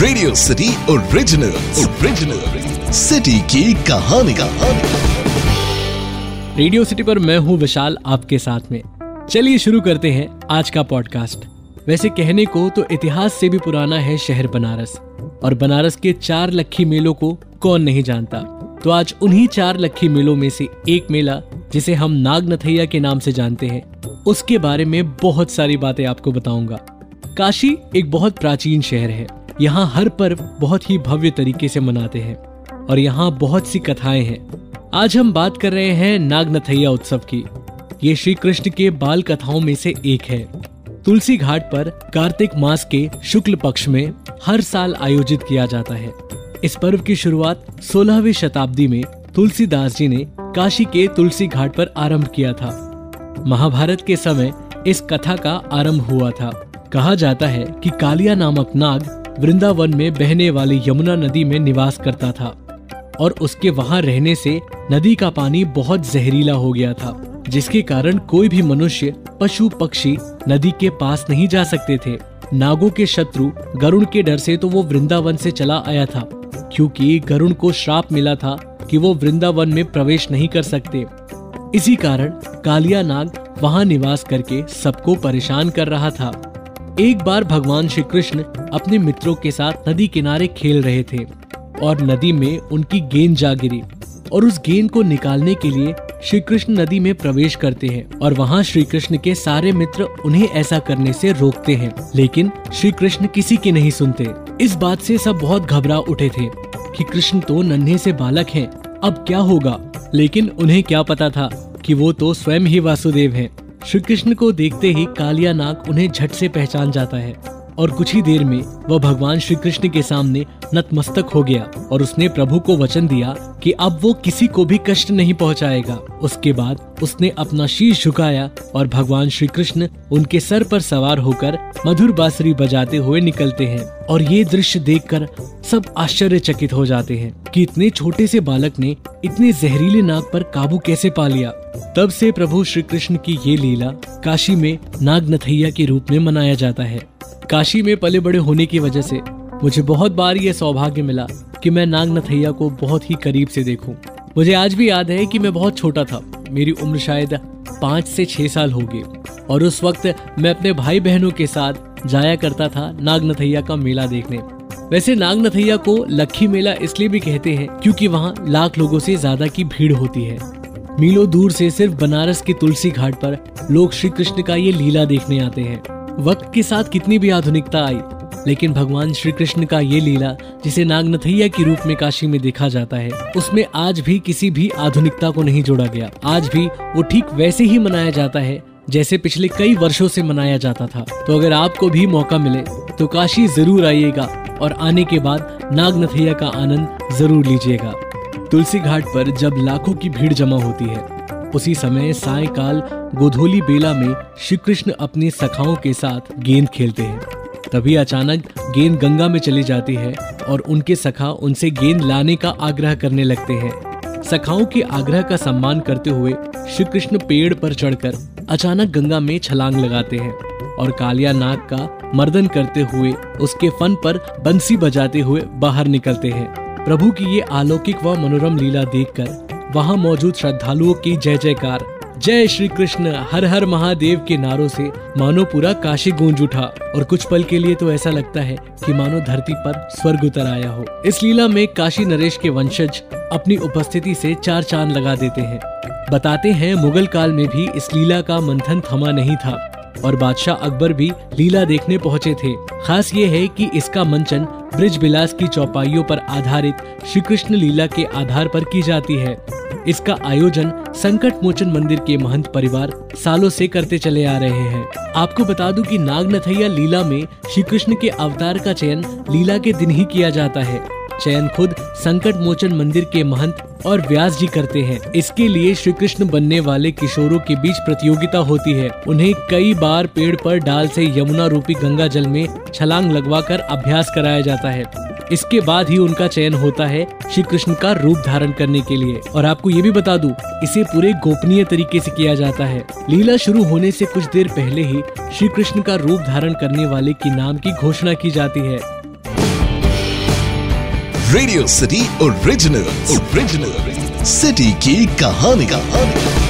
Radio city original original city की कहानी। कहानी रेडियो सिटी पर मैं हूँ विशाल, आपके साथ में। चलिए शुरू करते हैं आज का पॉडकास्ट वैसे कहने को तो इतिहास से भी पुराना है शहर बनारस। और बनारस के चार लखी मेलों को कौन नहीं जानता? तो आज उन्हीं चार लखी मेलों में से एक मेला, जिसे हम नाग नथैया के नाम से जानते हैं, उसके बारे में बहुत सारी बातें आपको बताऊँगा। काशी एक बहुत प्राचीन शहर है। यहाँ हर पर्व बहुत ही भव्य तरीके से मनाते हैं और यहाँ बहुत सी कथाएँ हैं। आज हम बात कर रहे हैं नागनथैया उत्सव की। ये श्री कृष्ण के बाल कथाओं में से एक है। तुलसी घाट पर कार्तिक मास के शुक्ल पक्ष में हर साल आयोजित किया जाता है। इस पर्व की शुरुआत 16वीं शताब्दी में तुलसीदास जी ने काशी के तुलसी घाट पर आरंभ किया था। महाभारत के समय इस कथा का आरंभ हुआ था। कहा जाता है कि कालिया नामक नाग वृंदावन में बहने वाली यमुना नदी में निवास करता था और उसके वहाँ रहने से नदी का पानी बहुत जहरीला हो गया था, जिसके कारण कोई भी मनुष्य, पशु, पक्षी नदी के पास नहीं जा सकते थे। नागों के शत्रु गरुण के डर से तो वो वृंदावन से चला आया था, क्योंकि गरुण को श्राप मिला था कि वो वृंदावन में प्रवेश नहीं कर सकते। इसी कारण कालिया नाग वहाँ निवास करके सबको परेशान कर रहा था। एक बार भगवान श्री कृष्ण अपने मित्रों के साथ नदी किनारे खेल रहे थे और नदी में उनकी गेंद जा गिरी और उस गेंद को निकालने के लिए श्री कृष्ण नदी में प्रवेश करते हैं और वहाँ श्री कृष्ण के सारे मित्र उन्हें ऐसा करने से रोकते हैं। लेकिन श्री कृष्ण किसी की नहीं सुनते। इस बात से सब बहुत घबरा उठे थे कि कृष्ण तो नन्हे से बालक हैं, अब क्या होगा? लेकिन उन्हें क्या पता था कि वो तो स्वयं ही वासुदेव हैं। श्री कृष्ण को देखते ही कालिया नाग उन्हें झट से पहचान जाता है। और कुछ ही देर में वह भगवान श्री कृष्ण के सामने नतमस्तक हो गया और उसने प्रभु को वचन दिया कि अब वो किसी को भी कष्ट नहीं पहुंचाएगा। उसके बाद उसने अपना शीश झुकाया और भगवान श्री कृष्ण उनके सर पर सवार होकर मधुर बांसुरी बजाते हुए निकलते हैं और ये दृश्य देखकर सब आश्चर्यचकित हो जाते हैं कि इतने छोटे से बालक ने इतने जहरीले नाग पर काबू कैसे पा लिया तब से प्रभु श्री कृष्ण की ये लीला काशी में नाग नथैया के रूप में मनाया जाता है काशी में पले बड़े होने की वजह से मुझे बहुत बार ये सौभाग्य मिला कि मैं नाग नथैया को बहुत ही करीब से देखूँ। मुझे आज भी याद है कि मैं बहुत छोटा था। मेरी उम्र शायद पाँच से छह साल होगी। और उस वक्त मैं अपने भाई बहनों के साथ जाया करता था नाग नथैया का मेला देखने। वैसे नाग नथैया को लखी मेला इसलिए भी कहते हैं क्योंकि वहाँ लाख लोगों से ज़्यादा की भीड़ होती है। मीलों दूर से सिर्फ़ बनारस के तुलसी घाट पर लोग श्री कृष्ण का ये लीला देखने आते हैं। वक्त के साथ कितनी भी आधुनिकता आई, लेकिन भगवान श्री कृष्ण का ये लीला, जिसे नागनथैया के रूप में काशी में देखा जाता है, उसमें आज भी किसी भी आधुनिकता को नहीं जोड़ा गया। आज भी वो ठीक वैसे ही मनाया जाता है, जैसे पिछले कई वर्षों से मनाया जाता था। तो अगर आपको भी मौका मिले तो काशी ज़रूर आइएगा, और आने के बाद नागनथैया का आनंद ज़रूर लीजिएगा। तुलसी घाट पर जब लाखों की भीड़ जमा होती है उसी समय सायकाल गोधोली बेला में श्री कृष्ण अपनी सखाओं के साथ गेंद खेलते हैं। तभी अचानक गेंद गंगा में चली जाती है और उनके सखा उनसे गेंद लाने का आग्रह करने लगते हैं। सखाओं के आग्रह का सम्मान करते हुए श्री कृष्ण पेड़ पर चढ़कर अचानक गंगा में छलांग लगाते हैं और कालिया नाग का मर्दन करते हुए उसके फन पर बंसी बजाते हुए बाहर निकलते हैं। प्रभु की ये अलौकिक व मनोरम लीला देखकर वहाँ मौजूद श्रद्धालुओं की जय जयकार। जय श्री कृष्ण, हर हर महादेव के नारों से मानो पूरा काशी गूंज उठा। और कुछ पल के लिए तो ऐसा लगता है कि मानो धरती पर स्वर्ग उतर आया हो। इस लीला में काशी नरेश के वंशज अपनी उपस्थिति से चार चाँद लगा देते हैं। बताते हैं मुगल काल में भी इस लीला का मंथन थमा नहीं था। और बादशाह अकबर भी लीला देखने पहुँचे थे। खास ये है कि इसका मंचन ब्रिज बिलास की चौपाइयों पर आधारित श्री कृष्ण लीला के आधार पर की जाती है। इसका आयोजन संकट मोचन मंदिर के महंत परिवार सालों से करते चले आ रहे हैं। आपको बता दूँ कि नागनथैया लीला में श्री कृष्ण के अवतार का चयन लीला के दिन ही किया जाता है। चयन खुद संकट मोचन मंदिर के महंत और व्यास जी करते हैं। इसके लिए श्री कृष्ण बनने वाले किशोरों के बीच प्रतियोगिता होती है। उन्हें कई बार पेड़ पर डाल से यमुना रूपी गंगा जल में छलांग लगवाकर अभ्यास कराया जाता है। इसके बाद ही उनका चयन होता है श्री कृष्ण का रूप धारण करने के लिए। और आपको ये भी बता दूँ, इसे पूरे गोपनीय तरीके से किया जाता है। लीला शुरू होने से कुछ देर पहले ही श्री कृष्ण का रूप धारण करने वाले की नाम की घोषणा की जाती है। Radio city original original city की कहानी कहानी।